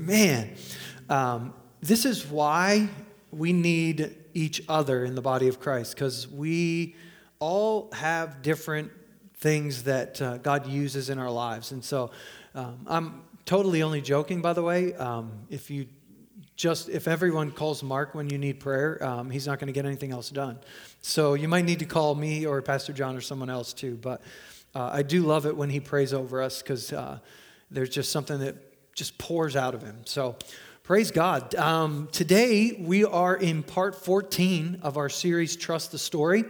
Man, um, this is why we need each other in the body of Christ, because we all have different things that uh, God uses in our lives. And so um, I'm totally only joking, by the way. Um, if you just, if everyone calls Mark when you need prayer, um, he's not going to get anything else done. So you might need to call me or Pastor John or someone else too. But uh, I do love it when he prays over us because uh, there's just something that just pours out of him. So praise God. Um, today we are in part 14 of our series, Trust the Story.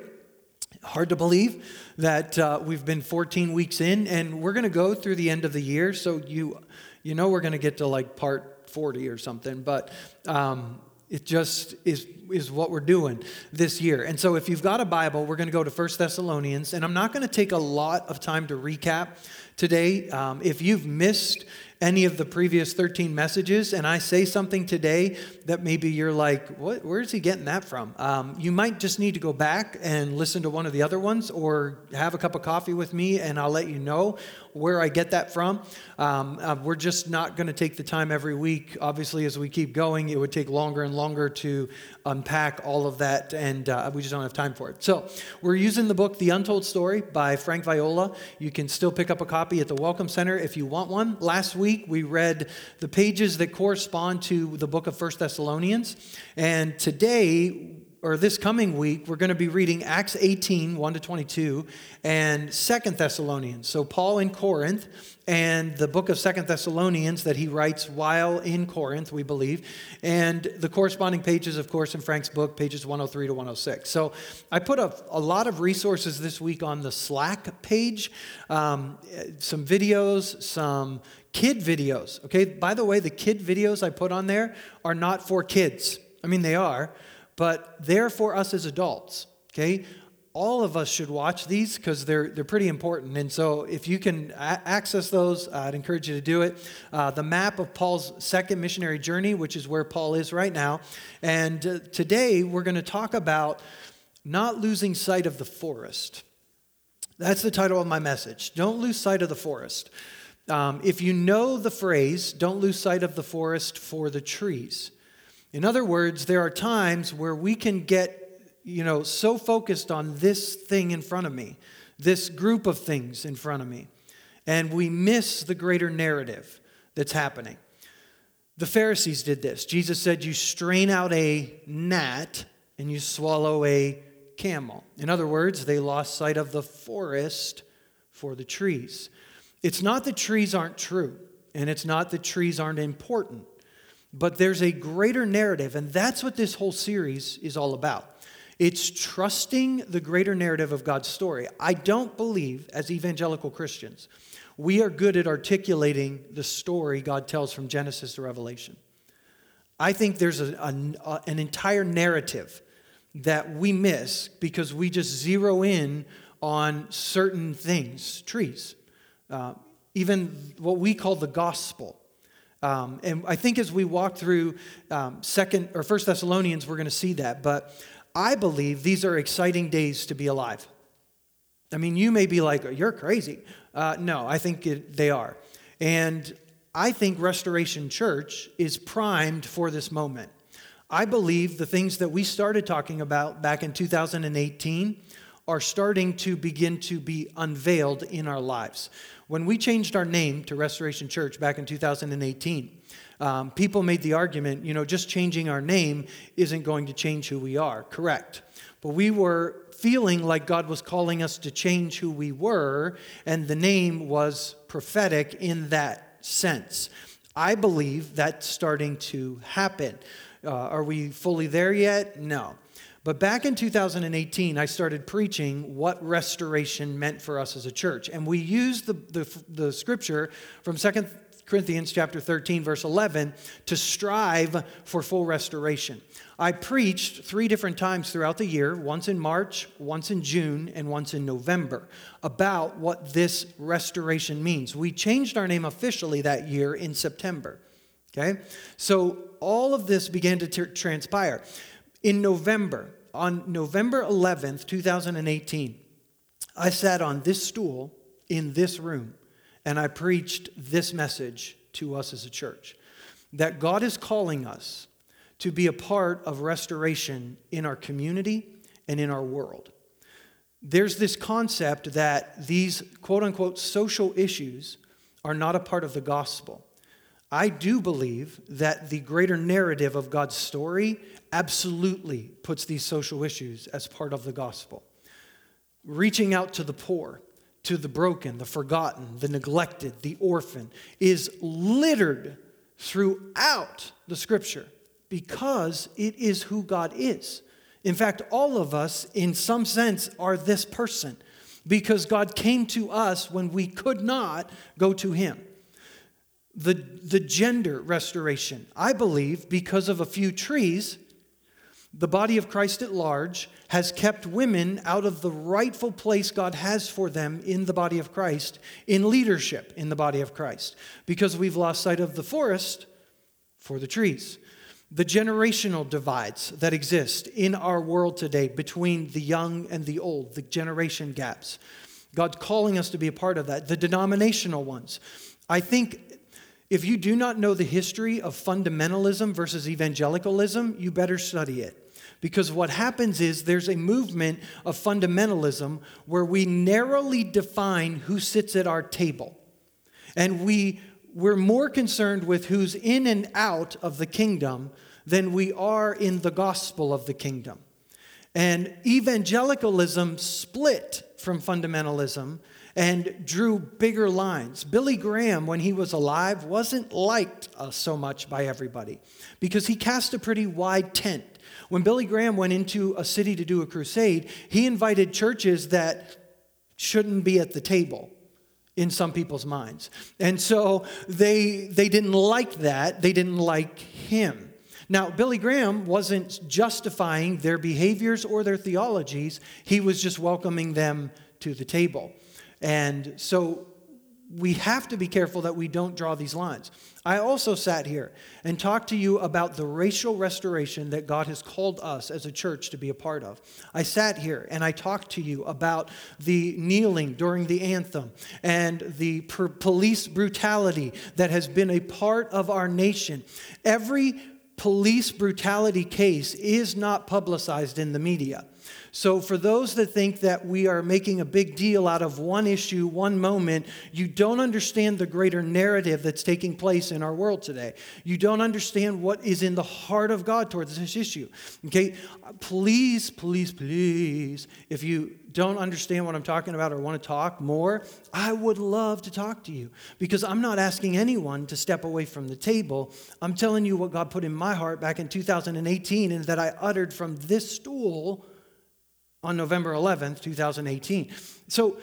Hard to believe that uh, we've been 14 weeks in, and we're going to go through the end of the year. So you, you know, we're going to get to like part 40 or something. But um, it just is, is what we're doing this year. And so if you've got a Bible, we're going to go to First Thessalonians. And I'm not going to take a lot of time to recap today. Um, if you've missed any of the previous 13 messages and I say something today that maybe you're like, what, where's he getting that from? Um, you might just need to go back and listen to one of the other ones or have a cup of coffee with me and I'll let you know where I get that from. Um, uh, we're just not going to take the time every week. Obviously, as we keep going, it would take longer and longer to unpack all of that, and uh, we just don't have time for it. So, we're using the book The Untold Story by Frank Viola. You can still pick up a copy at the Welcome Center if you want one. Last week, we read the pages that correspond to the book of First Thessalonians, and today, or this coming week, we're going to be reading Acts 18, 1 to 22, and Second Thessalonians. So, Paul in Corinth and the book of Second Thessalonians that he writes while in Corinth, we believe, and the corresponding pages, of course, in Frank's book, pages 103 to 106. So, I put a, a lot of resources this week on the Slack page, um, some videos, some kid videos. Okay, by the way, the kid videos I put on there are not for kids. I mean, they are but they're for us as adults, okay? All of us should watch these because they're, they're pretty important. And so, if you can a- access those, uh, I'd encourage you to do it. Uh, the map of Paul's second missionary journey, which is where Paul is right now. And uh, today, we're going to talk about not losing sight of the forest. That's the title of my message. Don't lose sight of the forest. Um, if you know the phrase, don't lose sight of the forest for the trees. In other words, there are times where we can get, you know, so focused on this thing in front of me, this group of things in front of me, and we miss the greater narrative that's happening. The Pharisees did this. Jesus said, You strain out a gnat and you swallow a camel. In other words, they lost sight of the forest for the trees. It's not that trees aren't true, and it's not that trees aren't important. But there's a greater narrative, and that's what this whole series is all about. It's trusting the greater narrative of God's story. I don't believe, as evangelical Christians, we are good at articulating the story God tells from Genesis to Revelation. I think there's a, a, an entire narrative that we miss because we just zero in on certain things, trees, uh, even what we call the gospel. Um, and I think as we walk through um, second or First Thessalonians, we're going to see that. But I believe these are exciting days to be alive. I mean, you may be like, "You're crazy." Uh, no, I think it, they are, and I think Restoration Church is primed for this moment. I believe the things that we started talking about back in 2018 are starting to begin to be unveiled in our lives. When we changed our name to Restoration Church back in 2018, um, people made the argument, you know, just changing our name isn't going to change who we are. Correct. But we were feeling like God was calling us to change who we were, and the name was prophetic in that sense. I believe that's starting to happen. Uh, are we fully there yet? No. But back in 2018, I started preaching what restoration meant for us as a church. And we used the, the, the scripture from 2 Corinthians chapter 13, verse 11, to strive for full restoration. I preached three different times throughout the year once in March, once in June, and once in November about what this restoration means. We changed our name officially that year in September. Okay? So all of this began to t- transpire. In November, on November 11th, 2018, I sat on this stool in this room and I preached this message to us as a church. that God is calling us to be a part of restoration in our community and in our world. There's this concept that these quote unquote social issues are not a part of the gospel. I do believe that the greater narrative of God's story absolutely puts these social issues as part of the gospel. Reaching out to the poor, to the broken, the forgotten, the neglected, the orphan is littered throughout the scripture because it is who God is. In fact, all of us, in some sense, are this person because God came to us when we could not go to Him the, the gender restoration. I believe because of a few trees, the body of Christ at large has kept women out of the rightful place God has for them in the body of Christ, in leadership in the body of Christ, because we've lost sight of the forest for the trees. The generational divides that exist in our world today between the young and the old, the generation gaps. God's calling us to be a part of that. The denominational ones. I think if you do not know the history of fundamentalism versus evangelicalism, you better study it. Because what happens is there's a movement of fundamentalism where we narrowly define who sits at our table. And we, we're more concerned with who's in and out of the kingdom than we are in the gospel of the kingdom. And evangelicalism split from fundamentalism and drew bigger lines. Billy Graham, when he was alive, wasn't liked uh, so much by everybody because he cast a pretty wide tent. When Billy Graham went into a city to do a crusade, he invited churches that shouldn't be at the table in some people's minds. And so they, they didn't like that, they didn't like him. Now, Billy Graham wasn't justifying their behaviors or their theologies, he was just welcoming them to the table. And so we have to be careful that we don't draw these lines. I also sat here and talked to you about the racial restoration that God has called us as a church to be a part of. I sat here and I talked to you about the kneeling during the anthem and the per- police brutality that has been a part of our nation. Every police brutality case is not publicized in the media. So, for those that think that we are making a big deal out of one issue, one moment, you don't understand the greater narrative that's taking place in our world today. You don't understand what is in the heart of God towards this issue. Okay? Please, please, please, if you don't understand what I'm talking about or want to talk more, I would love to talk to you because I'm not asking anyone to step away from the table. I'm telling you what God put in my heart back in 2018 and that I uttered from this stool on November 11th, 2018. So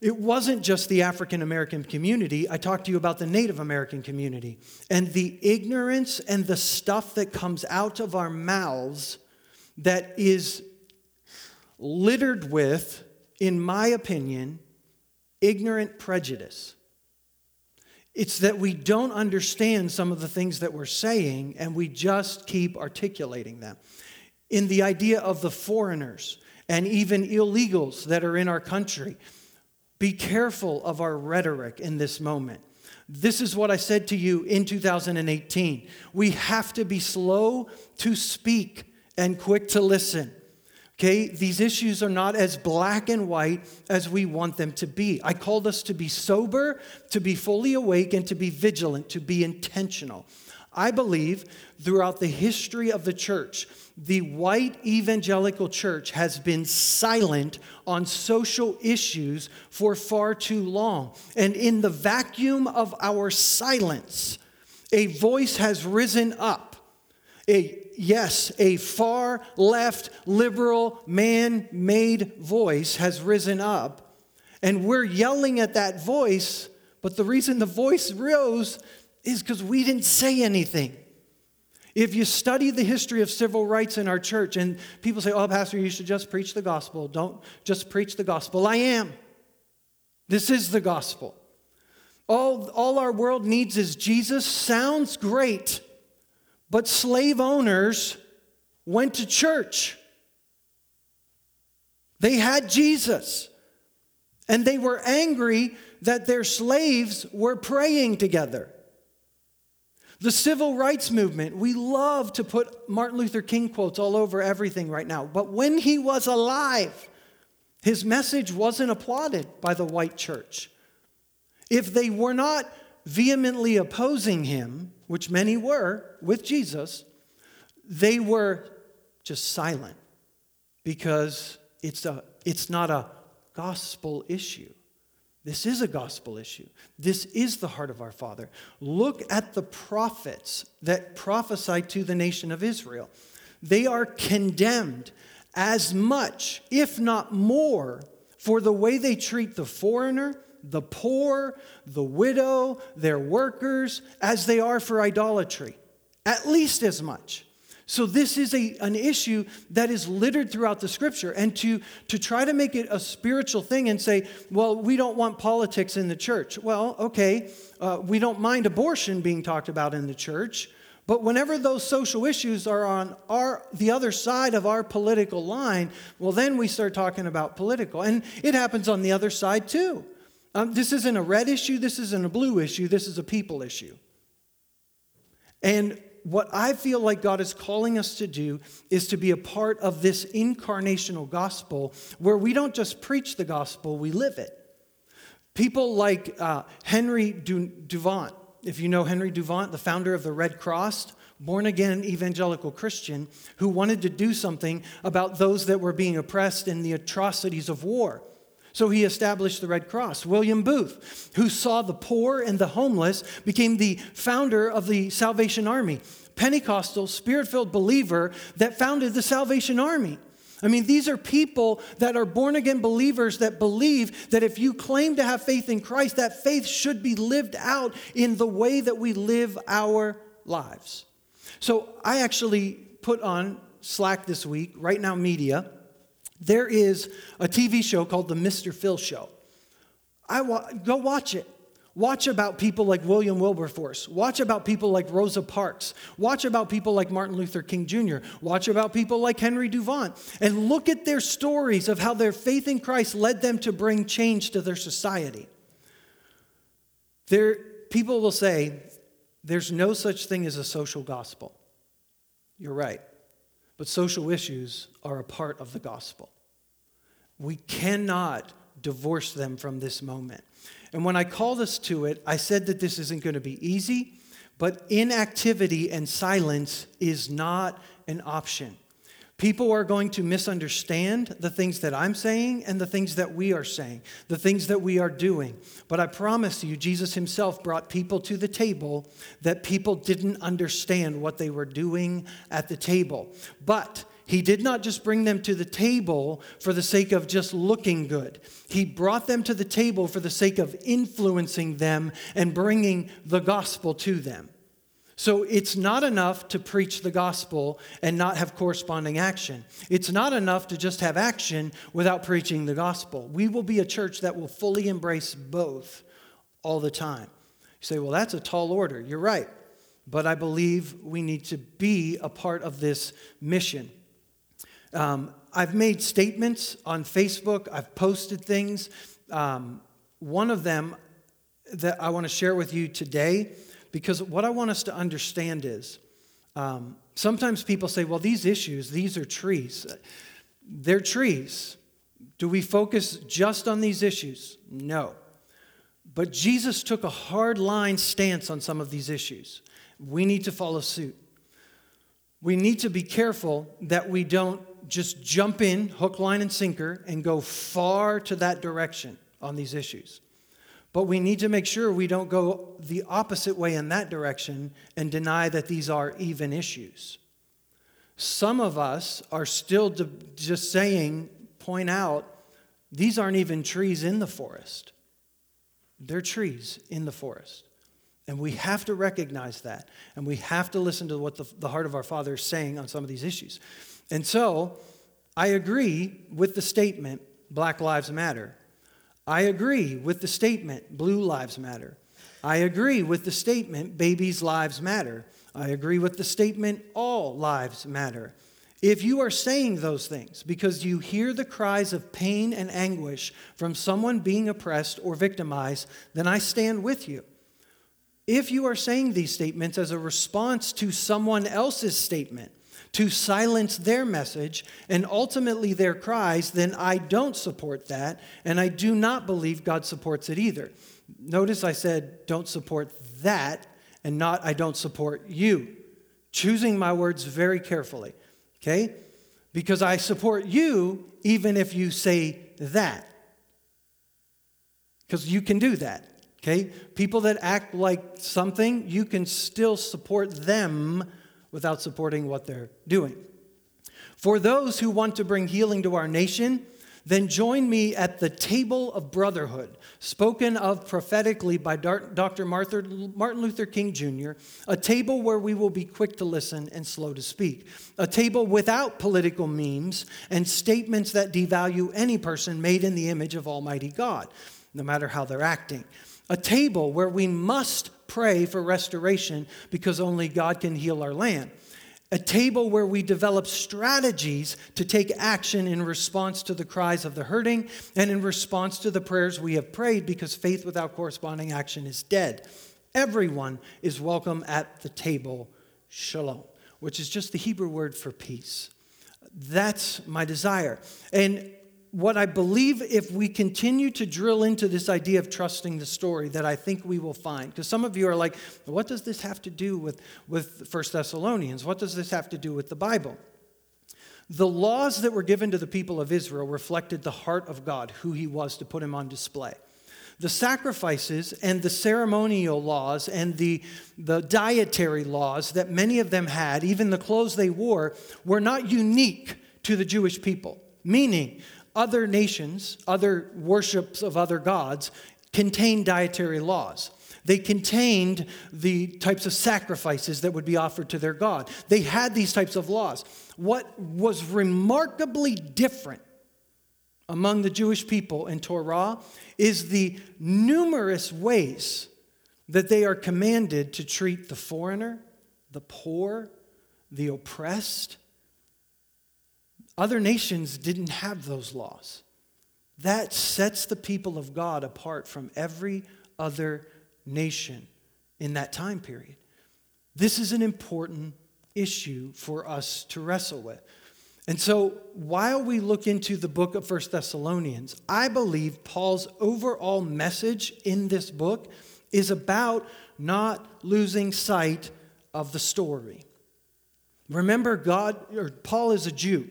it wasn't just the African American community. I talked to you about the Native American community and the ignorance and the stuff that comes out of our mouths that is littered with, in my opinion, ignorant prejudice. It's that we don't understand some of the things that we're saying and we just keep articulating them. In the idea of the foreigners, and even illegals that are in our country. Be careful of our rhetoric in this moment. This is what I said to you in 2018. We have to be slow to speak and quick to listen. Okay, these issues are not as black and white as we want them to be. I called us to be sober, to be fully awake, and to be vigilant, to be intentional. I believe throughout the history of the church, the white evangelical church has been silent on social issues for far too long. And in the vacuum of our silence, a voice has risen up. A yes, a far left liberal man made voice has risen up. And we're yelling at that voice, but the reason the voice rose is because we didn't say anything. If you study the history of civil rights in our church, and people say, oh, Pastor, you should just preach the gospel. Don't just preach the gospel. I am. This is the gospel. All, all our world needs is Jesus. Sounds great, but slave owners went to church. They had Jesus, and they were angry that their slaves were praying together. The civil rights movement, we love to put Martin Luther King quotes all over everything right now. But when he was alive, his message wasn't applauded by the white church. If they were not vehemently opposing him, which many were with Jesus, they were just silent because it's, a, it's not a gospel issue. This is a gospel issue. This is the heart of our Father. Look at the prophets that prophesied to the nation of Israel. They are condemned as much, if not more, for the way they treat the foreigner, the poor, the widow, their workers, as they are for idolatry. At least as much. So, this is a, an issue that is littered throughout the scripture. And to, to try to make it a spiritual thing and say, well, we don't want politics in the church. Well, okay, uh, we don't mind abortion being talked about in the church. But whenever those social issues are on our, the other side of our political line, well, then we start talking about political. And it happens on the other side too. Um, this isn't a red issue, this isn't a blue issue, this is a people issue. And what I feel like God is calling us to do is to be a part of this incarnational gospel where we don't just preach the gospel, we live it. People like uh, Henry Devant, if you know Henry Devant, the founder of the Red Cross, born again evangelical Christian, who wanted to do something about those that were being oppressed in the atrocities of war. So he established the Red Cross. William Booth, who saw the poor and the homeless, became the founder of the Salvation Army. Pentecostal, spirit filled believer that founded the Salvation Army. I mean, these are people that are born again believers that believe that if you claim to have faith in Christ, that faith should be lived out in the way that we live our lives. So I actually put on Slack this week, Right Now Media, there is a TV show called The Mr. Phil Show. I wa- go watch it. Watch about people like William Wilberforce. Watch about people like Rosa Parks. Watch about people like Martin Luther King Jr. Watch about people like Henry Devant. And look at their stories of how their faith in Christ led them to bring change to their society. There, people will say, there's no such thing as a social gospel. You're right. But social issues are a part of the gospel. We cannot divorce them from this moment. And when I called us to it, I said that this isn't going to be easy, but inactivity and silence is not an option. People are going to misunderstand the things that I'm saying and the things that we are saying, the things that we are doing. But I promise you, Jesus himself brought people to the table that people didn't understand what they were doing at the table. But he did not just bring them to the table for the sake of just looking good. He brought them to the table for the sake of influencing them and bringing the gospel to them. So it's not enough to preach the gospel and not have corresponding action. It's not enough to just have action without preaching the gospel. We will be a church that will fully embrace both all the time. You say, well, that's a tall order. You're right. But I believe we need to be a part of this mission. Um, I've made statements on Facebook, I've posted things. Um, one of them that I want to share with you today because what I want us to understand is um, sometimes people say, well, these issues, these are trees. They're trees. Do we focus just on these issues? No. But Jesus took a hard line stance on some of these issues. We need to follow suit. We need to be careful that we don't just jump in, hook, line, and sinker, and go far to that direction on these issues. But we need to make sure we don't go the opposite way in that direction and deny that these are even issues. Some of us are still just saying, point out, these aren't even trees in the forest. They're trees in the forest. And we have to recognize that. And we have to listen to what the, the heart of our Father is saying on some of these issues. And so, I agree with the statement, Black Lives Matter. I agree with the statement, Blue Lives Matter. I agree with the statement, Babies' Lives Matter. I agree with the statement, All Lives Matter. If you are saying those things because you hear the cries of pain and anguish from someone being oppressed or victimized, then I stand with you. If you are saying these statements as a response to someone else's statement, to silence their message and ultimately their cries, then I don't support that, and I do not believe God supports it either. Notice I said, don't support that, and not, I don't support you. Choosing my words very carefully, okay? Because I support you even if you say that. Because you can do that, okay? People that act like something, you can still support them without supporting what they're doing. For those who want to bring healing to our nation, then join me at the table of brotherhood, spoken of prophetically by Dr. Martin Luther King Jr., a table where we will be quick to listen and slow to speak, a table without political memes and statements that devalue any person made in the image of Almighty God, no matter how they're acting, a table where we must pray for restoration because only God can heal our land. A table where we develop strategies to take action in response to the cries of the hurting and in response to the prayers we have prayed because faith without corresponding action is dead. Everyone is welcome at the table, shalom, which is just the Hebrew word for peace. That's my desire. And what I believe if we continue to drill into this idea of trusting the story that I think we will find. Because some of you are like, what does this have to do with, with 1 Thessalonians? What does this have to do with the Bible? The laws that were given to the people of Israel reflected the heart of God, who he was to put him on display. The sacrifices and the ceremonial laws and the, the dietary laws that many of them had, even the clothes they wore, were not unique to the Jewish people. Meaning, other nations, other worships of other gods, contained dietary laws. They contained the types of sacrifices that would be offered to their God. They had these types of laws. What was remarkably different among the Jewish people in Torah is the numerous ways that they are commanded to treat the foreigner, the poor, the oppressed, other nations didn't have those laws. That sets the people of God apart from every other nation in that time period. This is an important issue for us to wrestle with. And so, while we look into the book of First Thessalonians, I believe Paul's overall message in this book is about not losing sight of the story. Remember, God, or Paul is a Jew.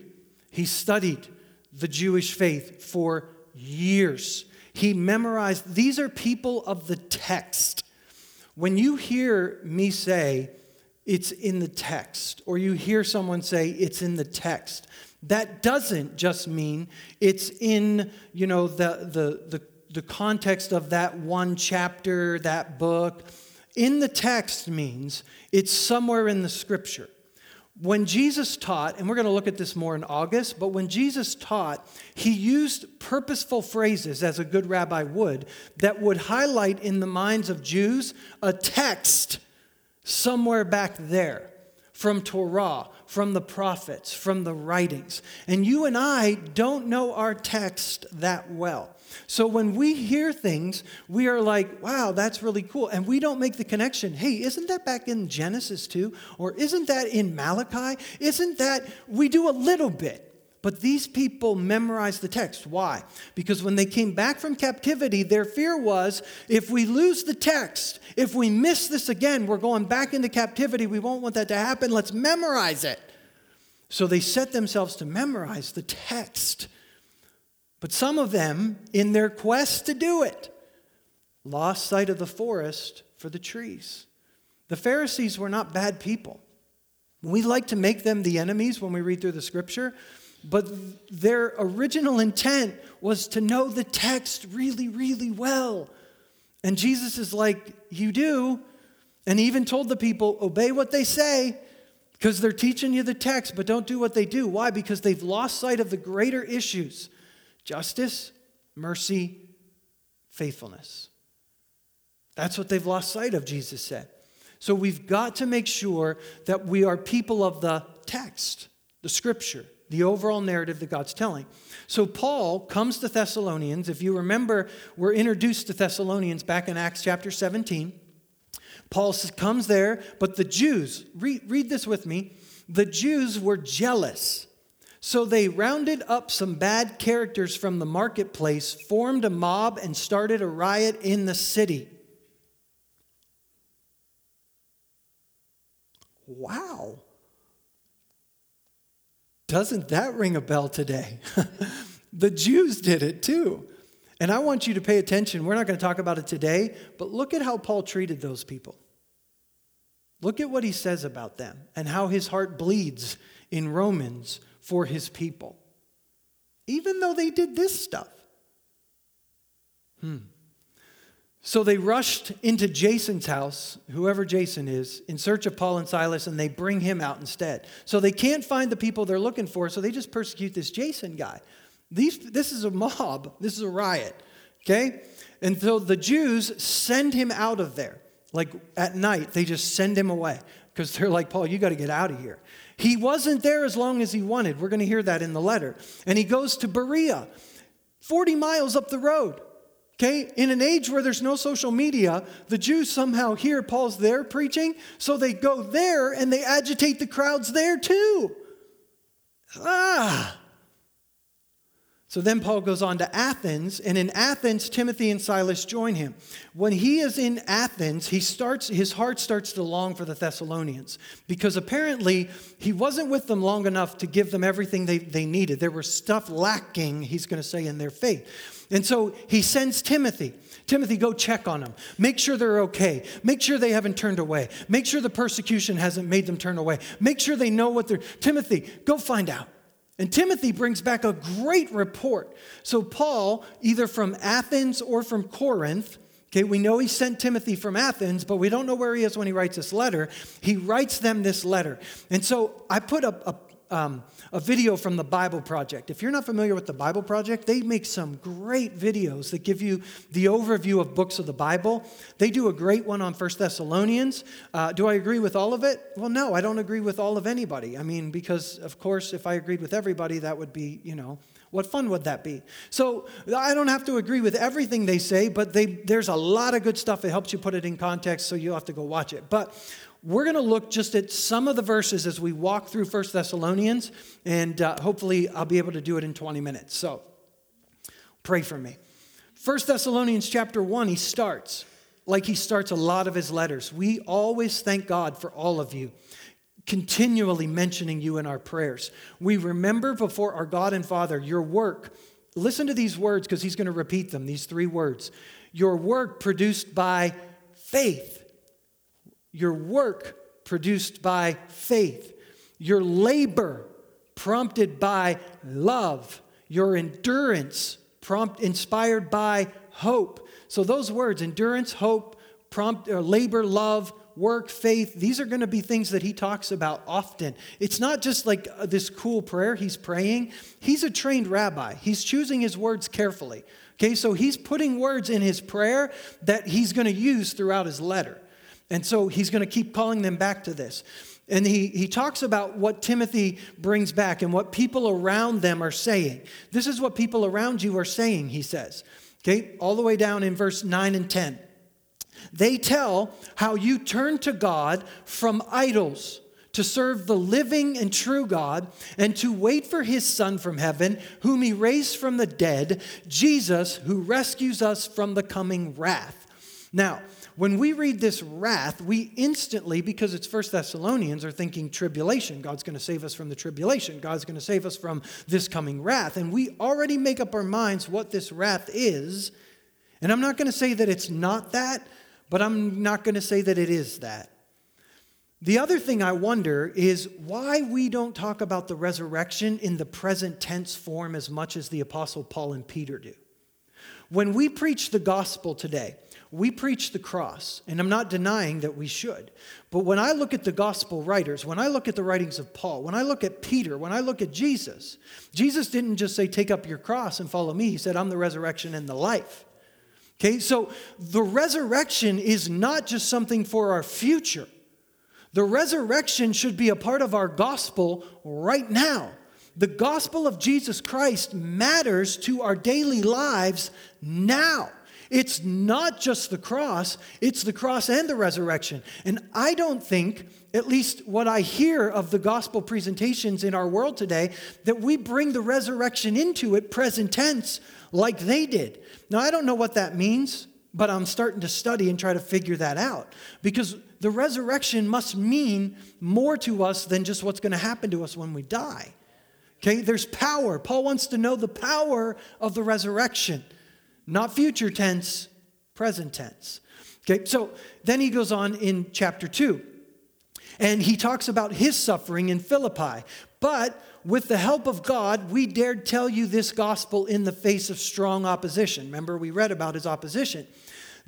He studied the Jewish faith for years. He memorized, these are people of the text. When you hear me say, it's in the text, or you hear someone say, it's in the text, that doesn't just mean it's in, you know, the, the, the, the context of that one chapter, that book. In the text means it's somewhere in the scripture. When Jesus taught, and we're going to look at this more in August, but when Jesus taught, he used purposeful phrases, as a good rabbi would, that would highlight in the minds of Jews a text somewhere back there from Torah, from the prophets, from the writings. And you and I don't know our text that well. So when we hear things, we are like, wow, that's really cool. And we don't make the connection. Hey, isn't that back in Genesis too? Or isn't that in Malachi? Isn't that, we do a little bit. But these people memorized the text. Why? Because when they came back from captivity, their fear was if we lose the text, if we miss this again, we're going back into captivity. We won't want that to happen. Let's memorize it. So they set themselves to memorize the text. But some of them, in their quest to do it, lost sight of the forest for the trees. The Pharisees were not bad people. We like to make them the enemies when we read through the scripture, but their original intent was to know the text really, really well. And Jesus is like, You do. And he even told the people, Obey what they say because they're teaching you the text, but don't do what they do. Why? Because they've lost sight of the greater issues justice, mercy, faithfulness. That's what they've lost sight of, Jesus said. So we've got to make sure that we are people of the text, the scripture, the overall narrative that God's telling. So Paul comes to Thessalonians. If you remember, we're introduced to Thessalonians back in Acts chapter 17. Paul comes there, but the Jews, read, read this with me, the Jews were jealous. So they rounded up some bad characters from the marketplace, formed a mob, and started a riot in the city. Wow. Doesn't that ring a bell today? the Jews did it too. And I want you to pay attention. We're not going to talk about it today, but look at how Paul treated those people. Look at what he says about them and how his heart bleeds in Romans for his people, even though they did this stuff. Hmm. So they rushed into Jason's house, whoever Jason is, in search of Paul and Silas, and they bring him out instead. So they can't find the people they're looking for, so they just persecute this Jason guy. These, this is a mob, this is a riot, okay? And so the Jews send him out of there. Like at night, they just send him away because they're like, Paul, you got to get out of here. He wasn't there as long as he wanted. We're going to hear that in the letter. And he goes to Berea, 40 miles up the road. Okay, in an age where there's no social media, the Jews somehow hear Paul's there preaching, so they go there and they agitate the crowds there too. Ah, so then Paul goes on to Athens, and in Athens, Timothy and Silas join him. When he is in Athens, he starts, his heart starts to long for the Thessalonians because apparently he wasn't with them long enough to give them everything they, they needed. There was stuff lacking, he's going to say, in their faith. And so he sends Timothy. Timothy, go check on them. Make sure they're okay. Make sure they haven't turned away. Make sure the persecution hasn't made them turn away. Make sure they know what they're. Timothy, go find out. And Timothy brings back a great report. So, Paul, either from Athens or from Corinth, okay, we know he sent Timothy from Athens, but we don't know where he is when he writes this letter. He writes them this letter. And so I put a, a um, a video from the Bible Project. If you're not familiar with the Bible Project, they make some great videos that give you the overview of books of the Bible. They do a great one on First Thessalonians. Uh, do I agree with all of it? Well, no, I don't agree with all of anybody. I mean, because of course, if I agreed with everybody, that would be, you know, what fun would that be? So I don't have to agree with everything they say, but they, there's a lot of good stuff that helps you put it in context, so you'll have to go watch it. But we're going to look just at some of the verses as we walk through First Thessalonians, and uh, hopefully I'll be able to do it in 20 minutes. So pray for me. First Thessalonians chapter 1, he starts like he starts a lot of his letters. We always thank God for all of you, continually mentioning you in our prayers. We remember before our God and Father your work. Listen to these words because he's going to repeat them, these three words. Your work produced by faith your work produced by faith, your labor prompted by love, your endurance prompt inspired by hope. So those words endurance, hope, prompt uh, labor, love, work, faith, these are going to be things that he talks about often. It's not just like uh, this cool prayer he's praying. He's a trained rabbi. He's choosing his words carefully. Okay, so he's putting words in his prayer that he's going to use throughout his letter. And so he's going to keep calling them back to this. And he, he talks about what Timothy brings back and what people around them are saying. This is what people around you are saying, he says. Okay, all the way down in verse 9 and 10. They tell how you turn to God from idols to serve the living and true God and to wait for his Son from heaven, whom he raised from the dead, Jesus, who rescues us from the coming wrath. Now, when we read this wrath, we instantly, because it's First Thessalonians, are thinking tribulation. God's going to save us from the tribulation. God's going to save us from this coming wrath. And we already make up our minds what this wrath is. And I'm not going to say that it's not that, but I'm not going to say that it is that. The other thing I wonder is why we don't talk about the resurrection in the present tense form as much as the Apostle Paul and Peter do. When we preach the gospel today, we preach the cross, and I'm not denying that we should. But when I look at the gospel writers, when I look at the writings of Paul, when I look at Peter, when I look at Jesus, Jesus didn't just say, Take up your cross and follow me. He said, I'm the resurrection and the life. Okay, so the resurrection is not just something for our future. The resurrection should be a part of our gospel right now. The gospel of Jesus Christ matters to our daily lives now. It's not just the cross, it's the cross and the resurrection. And I don't think, at least what I hear of the gospel presentations in our world today, that we bring the resurrection into it present tense like they did. Now, I don't know what that means, but I'm starting to study and try to figure that out because the resurrection must mean more to us than just what's going to happen to us when we die. Okay, there's power. Paul wants to know the power of the resurrection. Not future tense, present tense. Okay, so then he goes on in chapter 2. And he talks about his suffering in Philippi. But with the help of God, we dared tell you this gospel in the face of strong opposition. Remember, we read about his opposition.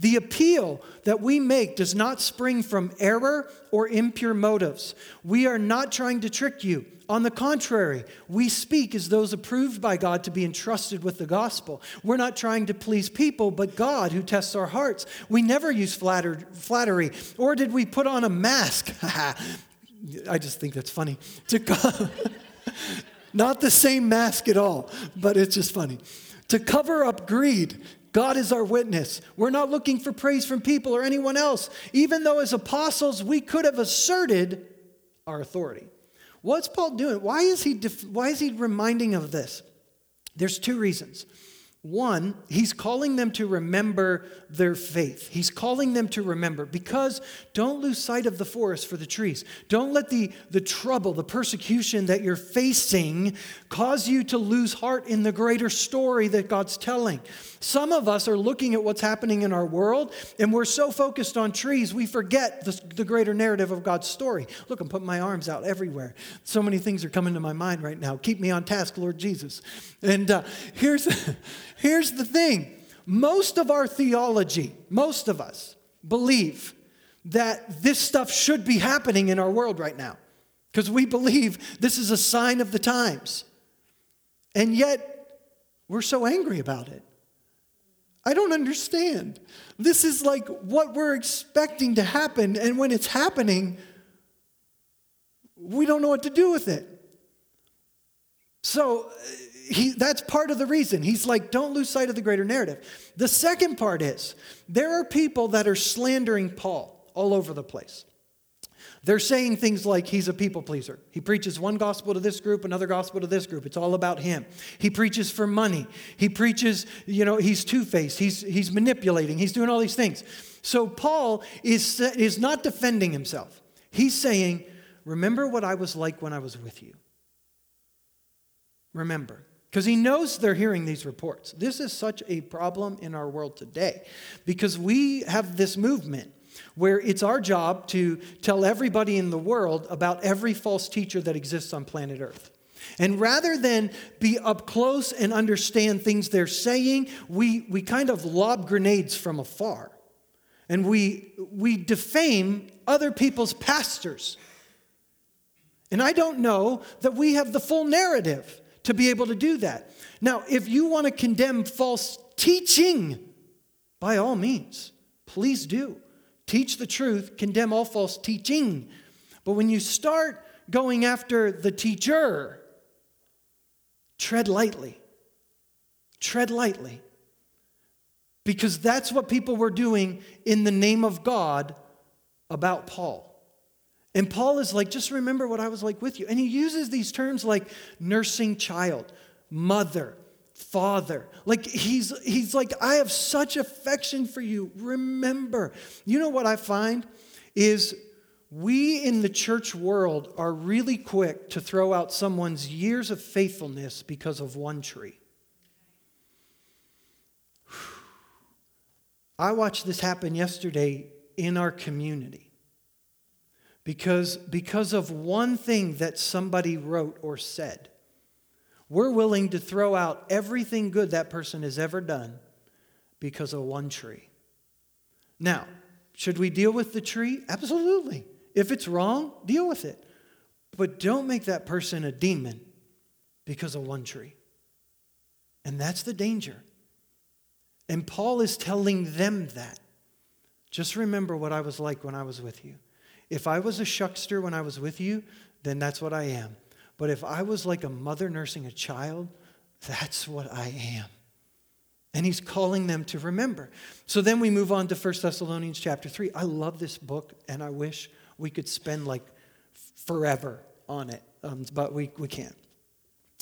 The appeal that we make does not spring from error or impure motives. We are not trying to trick you. On the contrary, we speak as those approved by God to be entrusted with the gospel. We're not trying to please people, but God who tests our hearts. We never use flattery, or did we put on a mask? I just think that's funny. To not the same mask at all, but it's just funny. To cover up greed, God is our witness. We're not looking for praise from people or anyone else, even though as apostles we could have asserted our authority. What's Paul doing? Why is he, def- why is he reminding of this? There's two reasons. One, he's calling them to remember their faith. He's calling them to remember because don't lose sight of the forest for the trees. Don't let the, the trouble, the persecution that you're facing cause you to lose heart in the greater story that God's telling. Some of us are looking at what's happening in our world and we're so focused on trees, we forget the, the greater narrative of God's story. Look, I'm putting my arms out everywhere. So many things are coming to my mind right now. Keep me on task, Lord Jesus. And uh, here's. Here's the thing most of our theology, most of us believe that this stuff should be happening in our world right now because we believe this is a sign of the times. And yet, we're so angry about it. I don't understand. This is like what we're expecting to happen, and when it's happening, we don't know what to do with it. So, uh, he, that's part of the reason. He's like, don't lose sight of the greater narrative. The second part is there are people that are slandering Paul all over the place. They're saying things like he's a people pleaser. He preaches one gospel to this group, another gospel to this group. It's all about him. He preaches for money. He preaches, you know, he's two faced. He's, he's manipulating. He's doing all these things. So Paul is, is not defending himself. He's saying, Remember what I was like when I was with you. Remember because he knows they're hearing these reports. This is such a problem in our world today because we have this movement where it's our job to tell everybody in the world about every false teacher that exists on planet Earth. And rather than be up close and understand things they're saying, we, we kind of lob grenades from afar. And we, we defame other people's pastors. And I don't know that we have the full narrative to be able to do that. Now, if you want to condemn false teaching, by all means, please do. Teach the truth, condemn all false teaching. But when you start going after the teacher, tread lightly. Tread lightly. Because that's what people were doing in the name of God about Paul. And Paul is like, just remember what I was like with you. And he uses these terms like nursing child, mother, father. Like he's he's like, I have such affection for you. Remember. You know what I find is we in the church world are really quick to throw out someone's years of faithfulness because of one tree. I watched this happen yesterday in our community because, because of one thing that somebody wrote or said. We're willing to throw out everything good that person has ever done because of one tree. Now, should we deal with the tree? Absolutely. If it's wrong, deal with it. But don't make that person a demon because of one tree. And that's the danger. And Paul is telling them that. Just remember what I was like when I was with you. If I was a shuckster when I was with you, then that's what I am. But if I was like a mother nursing a child, that's what I am. And he's calling them to remember. So then we move on to 1 Thessalonians chapter 3. I love this book, and I wish we could spend like forever on it, um, but we, we can't.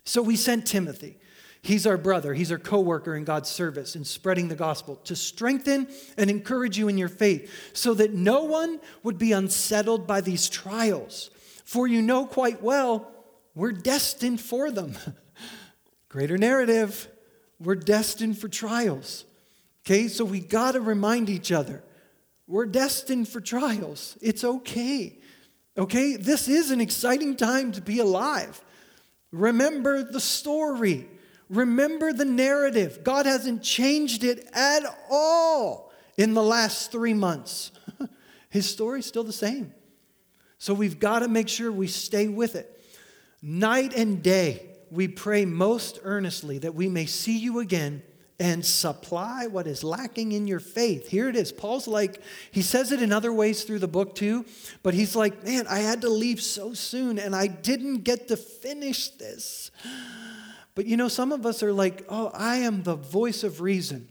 So we sent Timothy. He's our brother, he's our co worker in God's service in spreading the gospel to strengthen and encourage you in your faith so that no one would be unsettled by these trials. For you know quite well we're destined for them. Greater narrative, we're destined for trials. Okay, so we got to remind each other we're destined for trials. It's okay. Okay, this is an exciting time to be alive. Remember the story. Remember the narrative. God hasn't changed it at all in the last three months. His story's still the same. So we've got to make sure we stay with it. Night and day, we pray most earnestly that we may see you again and supply what is lacking in your faith. Here it is. Paul's like, he says it in other ways through the book too, but he's like, man, I had to leave so soon and I didn't get to finish this. But you know, some of us are like, oh, I am the voice of reason.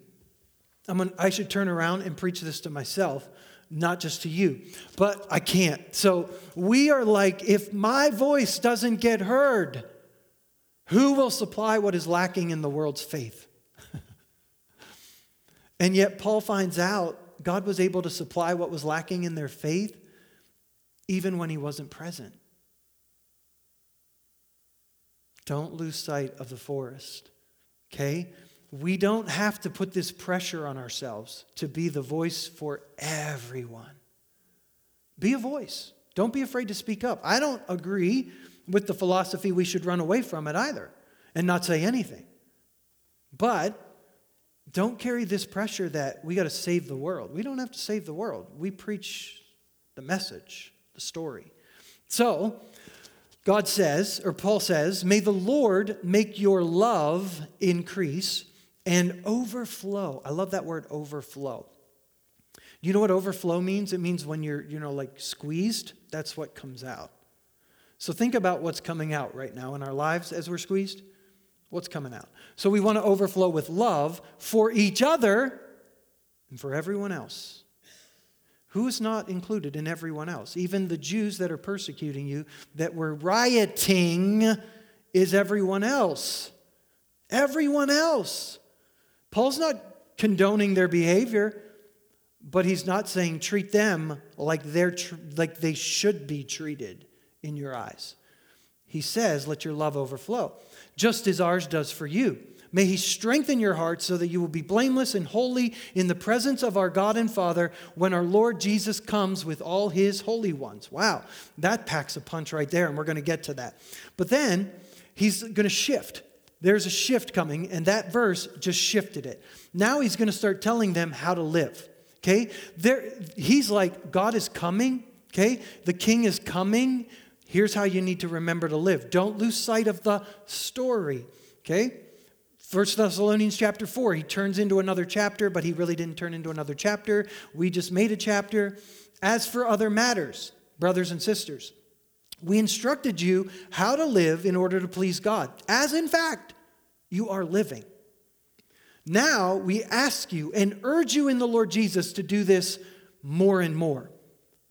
I'm an, I should turn around and preach this to myself, not just to you. But I can't. So we are like, if my voice doesn't get heard, who will supply what is lacking in the world's faith? and yet, Paul finds out God was able to supply what was lacking in their faith even when he wasn't present. Don't lose sight of the forest. Okay? We don't have to put this pressure on ourselves to be the voice for everyone. Be a voice. Don't be afraid to speak up. I don't agree with the philosophy we should run away from it either and not say anything. But don't carry this pressure that we got to save the world. We don't have to save the world. We preach the message, the story. So, God says, or Paul says, may the Lord make your love increase and overflow. I love that word overflow. You know what overflow means? It means when you're, you know, like squeezed, that's what comes out. So think about what's coming out right now in our lives as we're squeezed. What's coming out? So we want to overflow with love for each other and for everyone else. Who is not included in everyone else? Even the Jews that are persecuting you, that were rioting, is everyone else. Everyone else. Paul's not condoning their behavior, but he's not saying treat them like, they're tr- like they should be treated in your eyes. He says, let your love overflow, just as ours does for you. May He strengthen your hearts so that you will be blameless and holy in the presence of our God and Father when our Lord Jesus comes with all His holy ones. Wow, that packs a punch right there, and we're going to get to that. But then He's going to shift. There's a shift coming, and that verse just shifted it. Now He's going to start telling them how to live. Okay? There, he's like, God is coming. Okay? The King is coming. Here's how you need to remember to live. Don't lose sight of the story. Okay? First Thessalonians chapter 4, he turns into another chapter, but he really didn't turn into another chapter. We just made a chapter. As for other matters, brothers and sisters, we instructed you how to live in order to please God, as in fact you are living. Now we ask you and urge you in the Lord Jesus to do this more and more.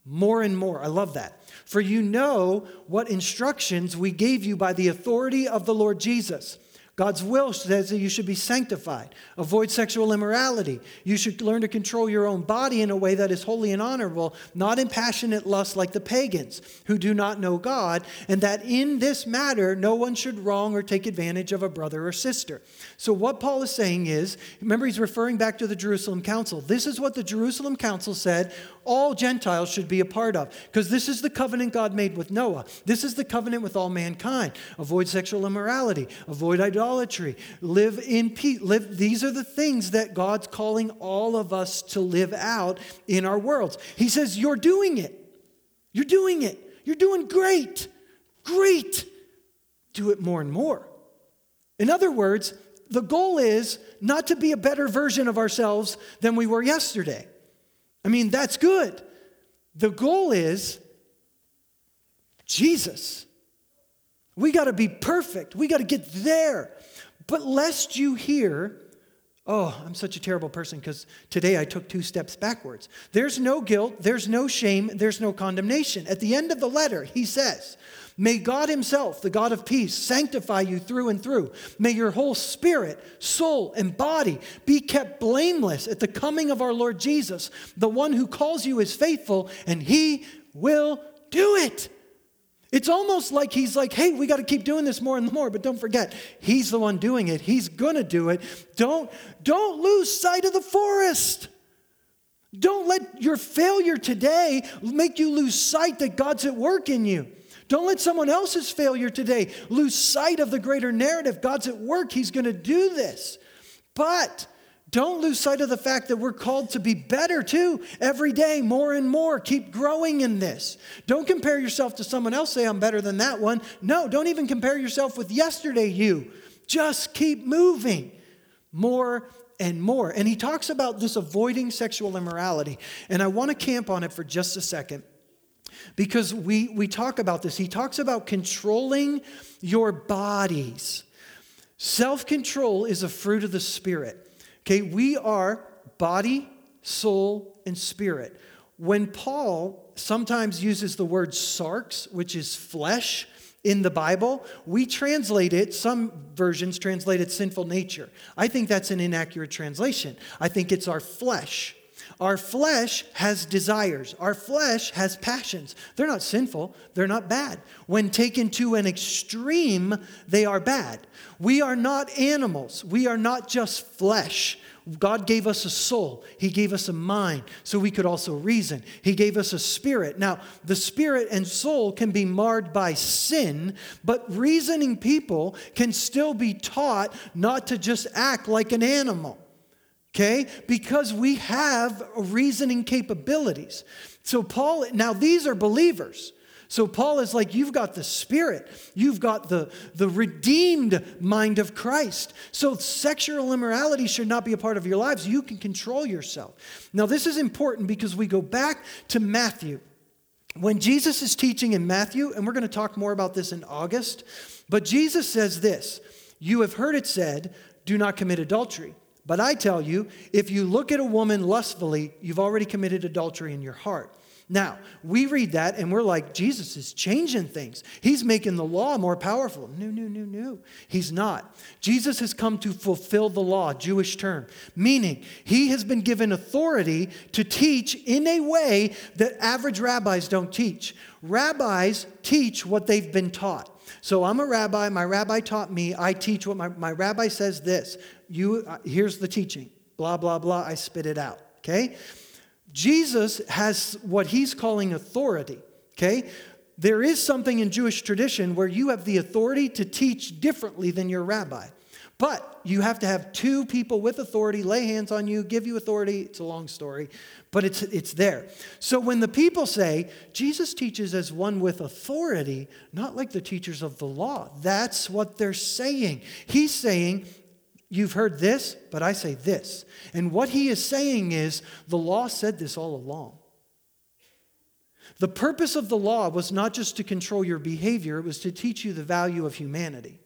More and more. I love that. For you know what instructions we gave you by the authority of the Lord Jesus. God's will says that you should be sanctified, avoid sexual immorality. You should learn to control your own body in a way that is holy and honorable, not in passionate lust like the pagans who do not know God, and that in this matter no one should wrong or take advantage of a brother or sister. So, what Paul is saying is remember, he's referring back to the Jerusalem Council. This is what the Jerusalem Council said all Gentiles should be a part of. Because this is the covenant God made with Noah. This is the covenant with all mankind. Avoid sexual immorality, avoid idolatry, live in peace. Live, these are the things that God's calling all of us to live out in our worlds. He says, You're doing it. You're doing it. You're doing great. Great. Do it more and more. In other words, the goal is not to be a better version of ourselves than we were yesterday. I mean, that's good. The goal is Jesus. We got to be perfect. We got to get there. But lest you hear Oh, I'm such a terrible person because today I took two steps backwards. There's no guilt, there's no shame, there's no condemnation. At the end of the letter, he says, May God Himself, the God of peace, sanctify you through and through. May your whole spirit, soul, and body be kept blameless at the coming of our Lord Jesus. The one who calls you is faithful, and He will do it. It's almost like he's like, hey, we got to keep doing this more and more, but don't forget, he's the one doing it. He's going to do it. Don't, don't lose sight of the forest. Don't let your failure today make you lose sight that God's at work in you. Don't let someone else's failure today lose sight of the greater narrative. God's at work, He's going to do this. But don't lose sight of the fact that we're called to be better too every day, more and more. Keep growing in this. Don't compare yourself to someone else, say, I'm better than that one. No, don't even compare yourself with yesterday you. Just keep moving more and more. And he talks about this avoiding sexual immorality. And I want to camp on it for just a second because we, we talk about this. He talks about controlling your bodies. Self control is a fruit of the Spirit. Okay, we are body, soul, and spirit. When Paul sometimes uses the word sarx, which is flesh, in the Bible, we translate it, some versions translate it sinful nature. I think that's an inaccurate translation. I think it's our flesh. Our flesh has desires. Our flesh has passions. They're not sinful, they're not bad. When taken to an extreme, they are bad. We are not animals, we are not just flesh. God gave us a soul. He gave us a mind so we could also reason. He gave us a spirit. Now, the spirit and soul can be marred by sin, but reasoning people can still be taught not to just act like an animal okay? Because we have reasoning capabilities. So, Paul, now these are believers. So, Paul is like, you've got the Spirit, you've got the, the redeemed mind of Christ. So, sexual immorality should not be a part of your lives. You can control yourself. Now, this is important because we go back to Matthew. When Jesus is teaching in Matthew, and we're going to talk more about this in August, but Jesus says this You have heard it said, do not commit adultery. But I tell you, if you look at a woman lustfully, you've already committed adultery in your heart. Now, we read that and we're like, Jesus is changing things. He's making the law more powerful. No, no, no, no. He's not. Jesus has come to fulfill the law, Jewish term, meaning he has been given authority to teach in a way that average rabbis don't teach. Rabbis teach what they've been taught. So I'm a rabbi, my rabbi taught me, I teach what my, my rabbi says this. You, uh, here's the teaching, blah, blah, blah, I spit it out, okay? Jesus has what he's calling authority, okay? There is something in Jewish tradition where you have the authority to teach differently than your rabbi. But you have to have two people with authority lay hands on you, give you authority. It's a long story, but it's, it's there. So when the people say, Jesus teaches as one with authority, not like the teachers of the law, that's what they're saying. He's saying, You've heard this, but I say this. And what he is saying is, the law said this all along. The purpose of the law was not just to control your behavior, it was to teach you the value of humanity.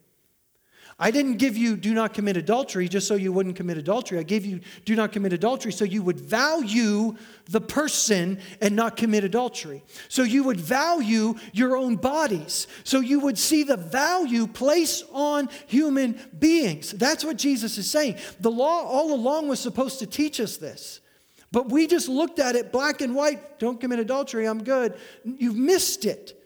I didn't give you do not commit adultery just so you wouldn't commit adultery. I gave you do not commit adultery so you would value the person and not commit adultery. So you would value your own bodies. So you would see the value placed on human beings. That's what Jesus is saying. The law all along was supposed to teach us this. But we just looked at it black and white. Don't commit adultery, I'm good. You've missed it.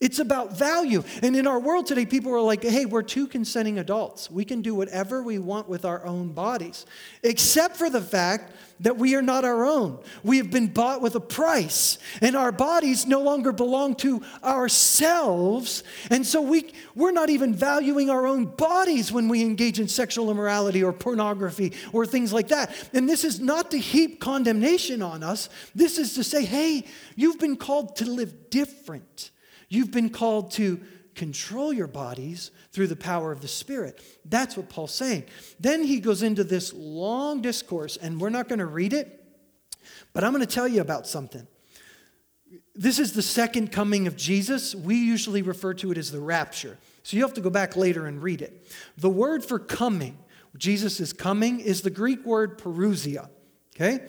It's about value. And in our world today, people are like, hey, we're two consenting adults. We can do whatever we want with our own bodies, except for the fact that we are not our own. We have been bought with a price, and our bodies no longer belong to ourselves. And so we, we're not even valuing our own bodies when we engage in sexual immorality or pornography or things like that. And this is not to heap condemnation on us, this is to say, hey, you've been called to live different. You've been called to control your bodies through the power of the Spirit. That's what Paul's saying. Then he goes into this long discourse, and we're not going to read it, but I'm going to tell you about something. This is the second coming of Jesus. We usually refer to it as the rapture. So you have to go back later and read it. The word for coming, Jesus is coming is the Greek word parousia, okay?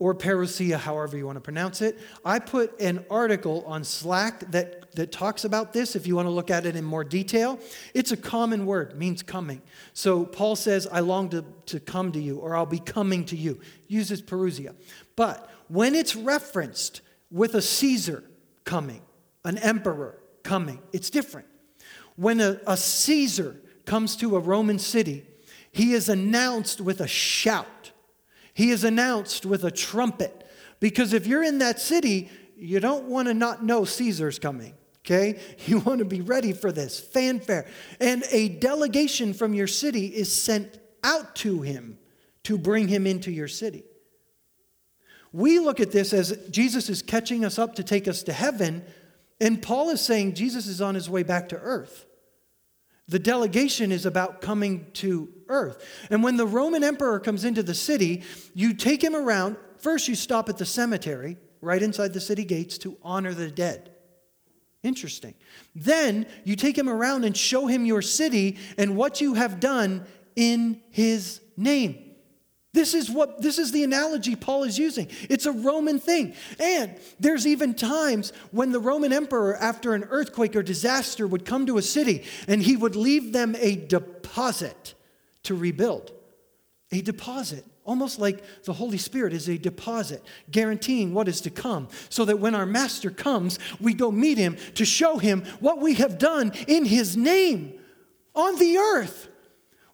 Or parousia, however you want to pronounce it. I put an article on Slack that, that talks about this if you want to look at it in more detail. It's a common word, means coming. So Paul says, I long to, to come to you, or I'll be coming to you. Uses parousia. But when it's referenced with a Caesar coming, an emperor coming, it's different. When a, a Caesar comes to a Roman city, he is announced with a shout. He is announced with a trumpet. Because if you're in that city, you don't want to not know Caesar's coming. Okay? You want to be ready for this fanfare. And a delegation from your city is sent out to him to bring him into your city. We look at this as Jesus is catching us up to take us to heaven, and Paul is saying Jesus is on his way back to earth. The delegation is about coming to earth. And when the Roman emperor comes into the city, you take him around. First, you stop at the cemetery right inside the city gates to honor the dead. Interesting. Then you take him around and show him your city and what you have done in his name. This is what this is the analogy Paul is using. It's a Roman thing. And there's even times when the Roman emperor after an earthquake or disaster would come to a city and he would leave them a deposit to rebuild. A deposit, almost like the Holy Spirit is a deposit, guaranteeing what is to come, so that when our master comes, we go meet him to show him what we have done in his name on the earth.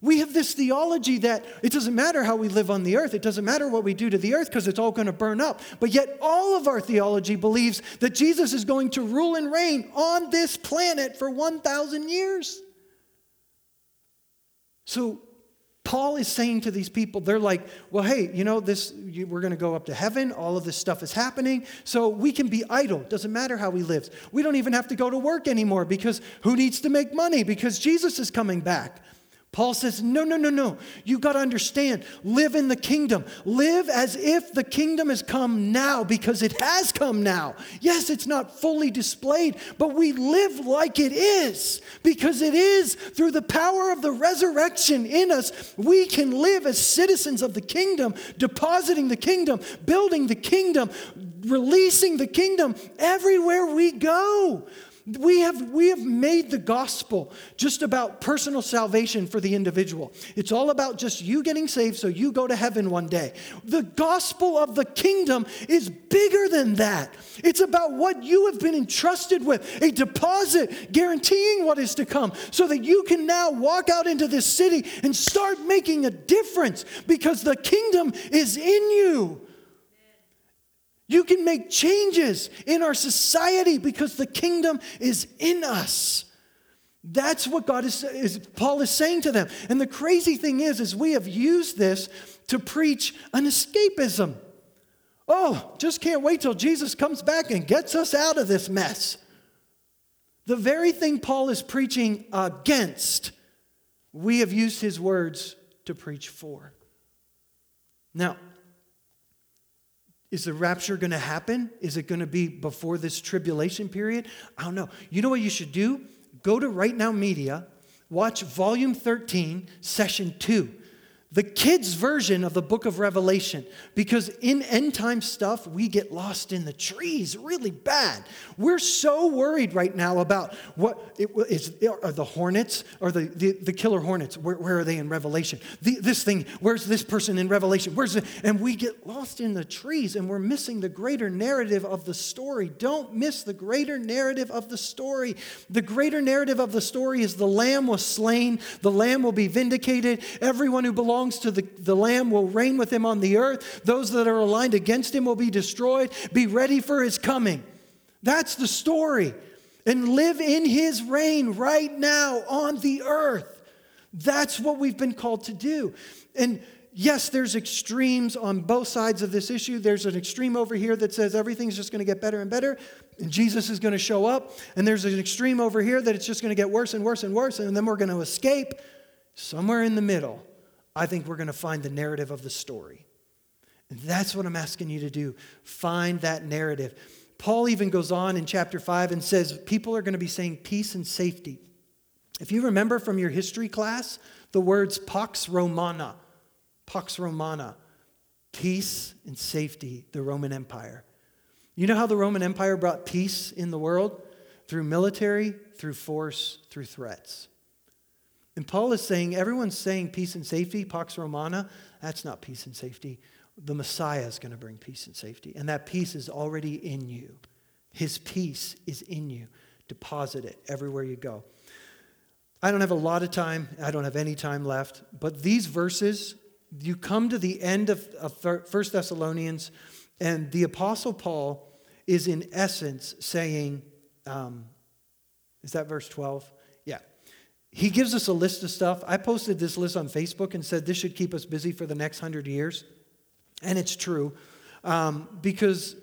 We have this theology that it doesn't matter how we live on the earth, it doesn't matter what we do to the earth because it's all going to burn up. But yet, all of our theology believes that Jesus is going to rule and reign on this planet for 1,000 years. So, Paul is saying to these people, they're like, well, hey, you know, this, we're going to go up to heaven. All of this stuff is happening. So we can be idle. Doesn't matter how we live. We don't even have to go to work anymore because who needs to make money? Because Jesus is coming back. Paul says, No, no, no, no. You got to understand. Live in the kingdom. Live as if the kingdom has come now because it has come now. Yes, it's not fully displayed, but we live like it is because it is through the power of the resurrection in us. We can live as citizens of the kingdom, depositing the kingdom, building the kingdom, releasing the kingdom everywhere we go. We have, we have made the gospel just about personal salvation for the individual. It's all about just you getting saved so you go to heaven one day. The gospel of the kingdom is bigger than that. It's about what you have been entrusted with a deposit guaranteeing what is to come so that you can now walk out into this city and start making a difference because the kingdom is in you. You can make changes in our society because the kingdom is in us. That's what God is, is, Paul is saying to them. And the crazy thing is, is we have used this to preach an escapism. Oh, just can't wait till Jesus comes back and gets us out of this mess. The very thing Paul is preaching against, we have used his words to preach for. Now, is the rapture going to happen? Is it going to be before this tribulation period? I don't know. You know what you should do? Go to Right Now Media, watch volume 13, session 2 the kids' version of the book of Revelation, because in end time stuff, we get lost in the trees really bad. We're so worried right now about what it, is, are the hornets or the, the, the killer hornets. Where, where, are they in Revelation? The, this thing, where's this person in Revelation? Where's the, and we get lost in the trees and we're missing the greater narrative of the story. Don't miss the greater narrative of the story. The greater narrative of the story is the lamb was slain, the lamb will be vindicated, everyone who belongs belongs to the, the Lamb will reign with him on the earth. Those that are aligned against him will be destroyed. Be ready for his coming. That's the story. And live in his reign right now on the earth. That's what we've been called to do. And yes, there's extremes on both sides of this issue. There's an extreme over here that says everything's just going to get better and better, and Jesus is going to show up. And there's an extreme over here that it's just going to get worse and worse and worse, and then we're going to escape. Somewhere in the middle, I think we're going to find the narrative of the story. And that's what I'm asking you to do. Find that narrative. Paul even goes on in chapter 5 and says people are going to be saying peace and safety. If you remember from your history class, the words Pax Romana, Pax Romana, peace and safety, the Roman Empire. You know how the Roman Empire brought peace in the world? Through military, through force, through threats. And Paul is saying, everyone's saying peace and safety, Pax Romana. That's not peace and safety. The Messiah is going to bring peace and safety. And that peace is already in you. His peace is in you. Deposit it everywhere you go. I don't have a lot of time. I don't have any time left. But these verses, you come to the end of, of 1 Thessalonians, and the Apostle Paul is in essence saying, um, is that verse 12? He gives us a list of stuff. I posted this list on Facebook and said this should keep us busy for the next hundred years. And it's true um, because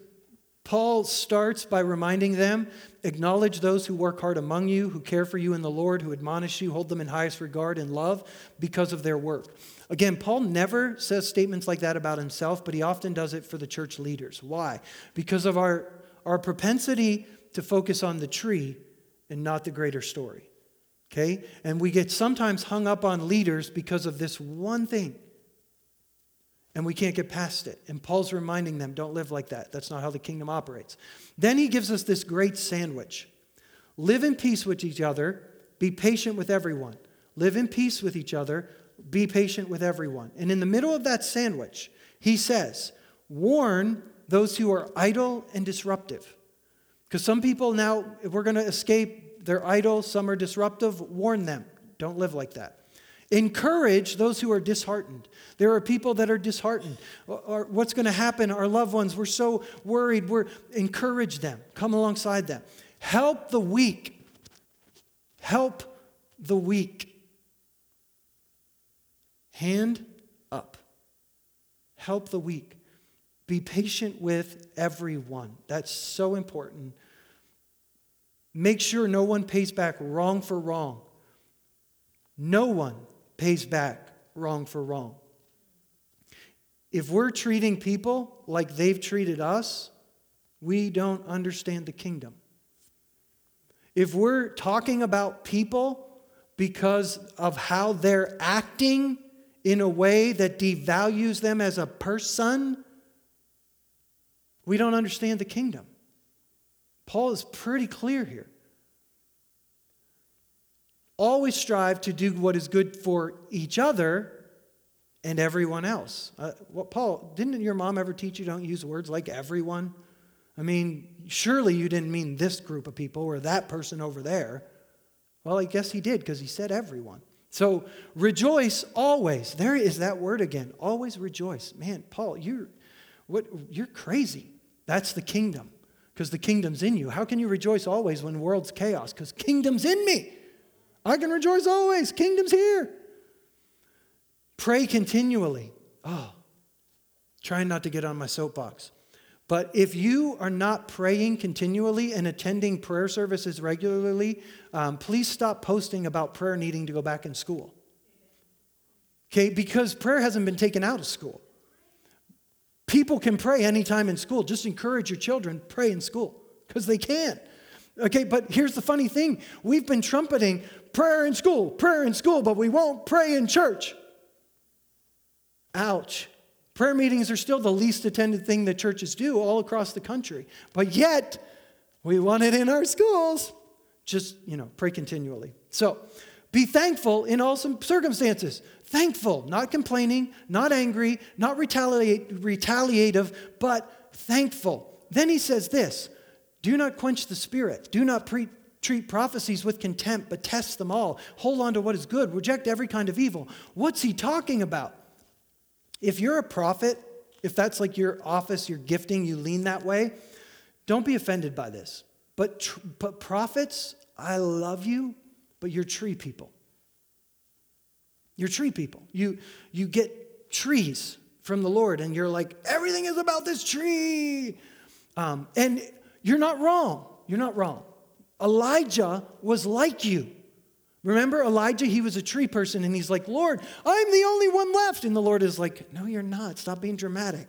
Paul starts by reminding them acknowledge those who work hard among you, who care for you in the Lord, who admonish you, hold them in highest regard and love because of their work. Again, Paul never says statements like that about himself, but he often does it for the church leaders. Why? Because of our, our propensity to focus on the tree and not the greater story. Okay? And we get sometimes hung up on leaders because of this one thing and we can't get past it. And Paul's reminding them don't live like that. That's not how the kingdom operates. Then he gives us this great sandwich live in peace with each other, be patient with everyone. Live in peace with each other, be patient with everyone. And in the middle of that sandwich, he says, warn those who are idle and disruptive. Because some people now, if we're going to escape, they're idle, some are disruptive, warn them. Don't live like that. Encourage those who are disheartened. There are people that are disheartened. Or what's going to happen? Our loved ones, we're so worried. We're encourage them. Come alongside them. Help the weak. Help the weak. Hand up. Help the weak. Be patient with everyone. That's so important. Make sure no one pays back wrong for wrong. No one pays back wrong for wrong. If we're treating people like they've treated us, we don't understand the kingdom. If we're talking about people because of how they're acting in a way that devalues them as a person, we don't understand the kingdom. Paul is pretty clear here. Always strive to do what is good for each other and everyone else. Uh, what, Paul, didn't your mom ever teach you don't use words like everyone? I mean, surely you didn't mean this group of people or that person over there. Well, I guess he did because he said everyone. So rejoice always. There is that word again. Always rejoice. Man, Paul, you're what you're crazy. That's the kingdom. Because the kingdom's in you. How can you rejoice always when the world's chaos? Because kingdom's in me. I can rejoice always. Kingdom's here. Pray continually. Oh, trying not to get on my soapbox. But if you are not praying continually and attending prayer services regularly, um, please stop posting about prayer needing to go back in school. Okay, because prayer hasn't been taken out of school. People can pray anytime in school. Just encourage your children, pray in school, because they can. Okay, but here's the funny thing we've been trumpeting prayer in school, prayer in school, but we won't pray in church. Ouch. Prayer meetings are still the least attended thing that churches do all across the country. But yet, we want it in our schools. Just, you know, pray continually. So, be thankful in all some circumstances. Thankful, not complaining, not angry, not retaliate, retaliative, but thankful. Then he says this do not quench the spirit, do not pre- treat prophecies with contempt, but test them all. Hold on to what is good, reject every kind of evil. What's he talking about? If you're a prophet, if that's like your office, your gifting, you lean that way, don't be offended by this. But, tr- but prophets, I love you, but you're tree people. You're tree people. You, you get trees from the Lord, and you're like, everything is about this tree. Um, and you're not wrong. You're not wrong. Elijah was like you. Remember Elijah? He was a tree person, and he's like, Lord, I'm the only one left. And the Lord is like, No, you're not. Stop being dramatic.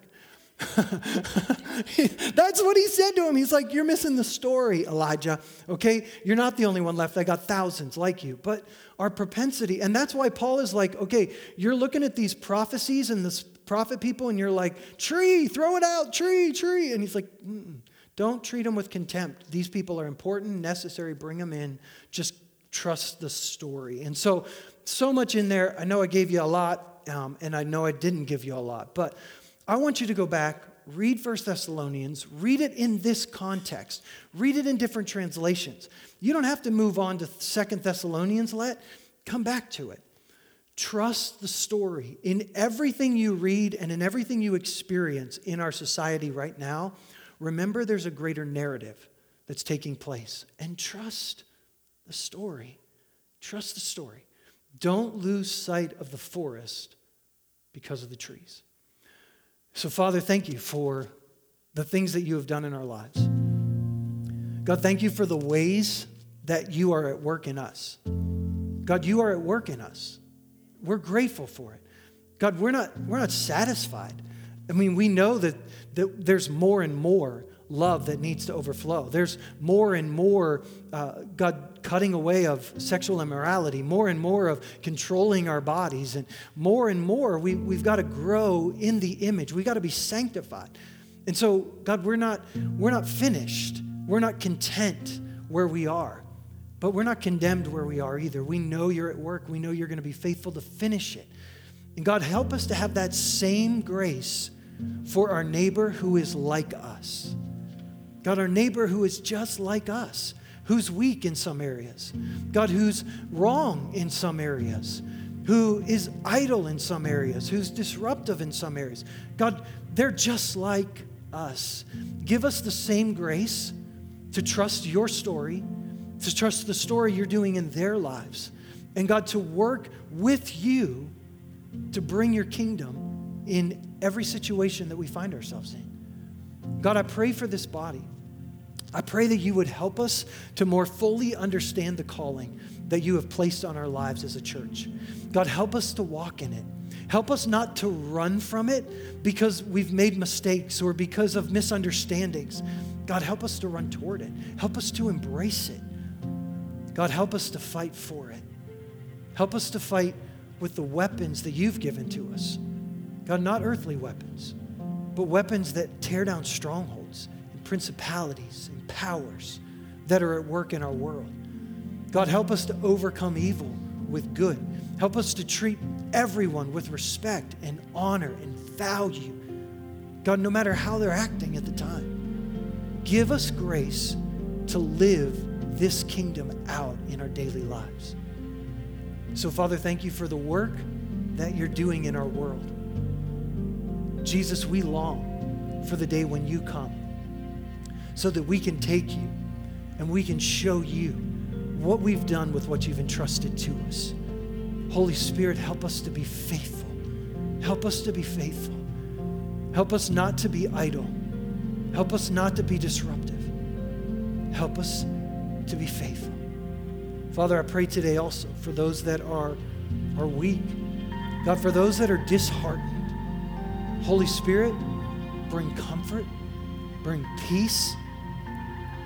That's what he said to him. He's like, You're missing the story, Elijah. Okay? You're not the only one left. I got thousands like you. But our propensity, and that's why Paul is like, Okay, you're looking at these prophecies and this prophet people, and you're like, Tree, throw it out, tree, tree. And he's like, Mm-mm. Don't treat them with contempt. These people are important, necessary. Bring them in. Just trust the story. And so, so much in there. I know I gave you a lot, um, and I know I didn't give you a lot, but I want you to go back, read First Thessalonians, read it in this context, read it in different translations. You don't have to move on to Second Thessalonians, let come back to it. Trust the story. In everything you read and in everything you experience in our society right now, remember there's a greater narrative that's taking place. And trust the story. Trust the story. Don't lose sight of the forest because of the trees. So, Father, thank you for the things that you have done in our lives. God, thank you for the ways that you are at work in us. God, you are at work in us. We're grateful for it. God, we're not, we're not satisfied. I mean, we know that, that there's more and more love that needs to overflow. There's more and more, uh, God cutting away of sexual immorality, more and more of controlling our bodies, and more and more we, we've got to grow in the image. We've got to be sanctified. And so, God, we're not, we're not finished. We're not content where we are, but we're not condemned where we are either. We know you're at work. We know you're going to be faithful to finish it. And God, help us to have that same grace for our neighbor who is like us. God, our neighbor who is just like us, who's weak in some areas. God, who's wrong in some areas, who is idle in some areas, who's disruptive in some areas. God, they're just like us. Give us the same grace to trust your story, to trust the story you're doing in their lives. And God, to work with you to bring your kingdom in every situation that we find ourselves in. God, I pray for this body. I pray that you would help us to more fully understand the calling that you have placed on our lives as a church. God, help us to walk in it. Help us not to run from it because we've made mistakes or because of misunderstandings. God, help us to run toward it. Help us to embrace it. God, help us to fight for it. Help us to fight with the weapons that you've given to us. God, not earthly weapons, but weapons that tear down strongholds and principalities powers that are at work in our world. God, help us to overcome evil with good. Help us to treat everyone with respect and honor and value. God, no matter how they're acting at the time, give us grace to live this kingdom out in our daily lives. So, Father, thank you for the work that you're doing in our world. Jesus, we long for the day when you come so that we can take you and we can show you what we've done with what you've entrusted to us. Holy Spirit, help us to be faithful. Help us to be faithful. Help us not to be idle. Help us not to be disruptive. Help us to be faithful. Father, I pray today also for those that are, are weak. God, for those that are disheartened. Holy Spirit, bring comfort, bring peace,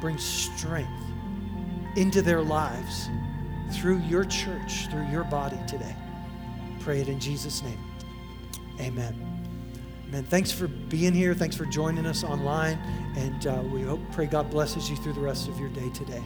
bring strength into their lives through your church, through your body today. Pray it in Jesus' name. Amen. Amen. Thanks for being here. Thanks for joining us online. And uh, we hope, pray God blesses you through the rest of your day today.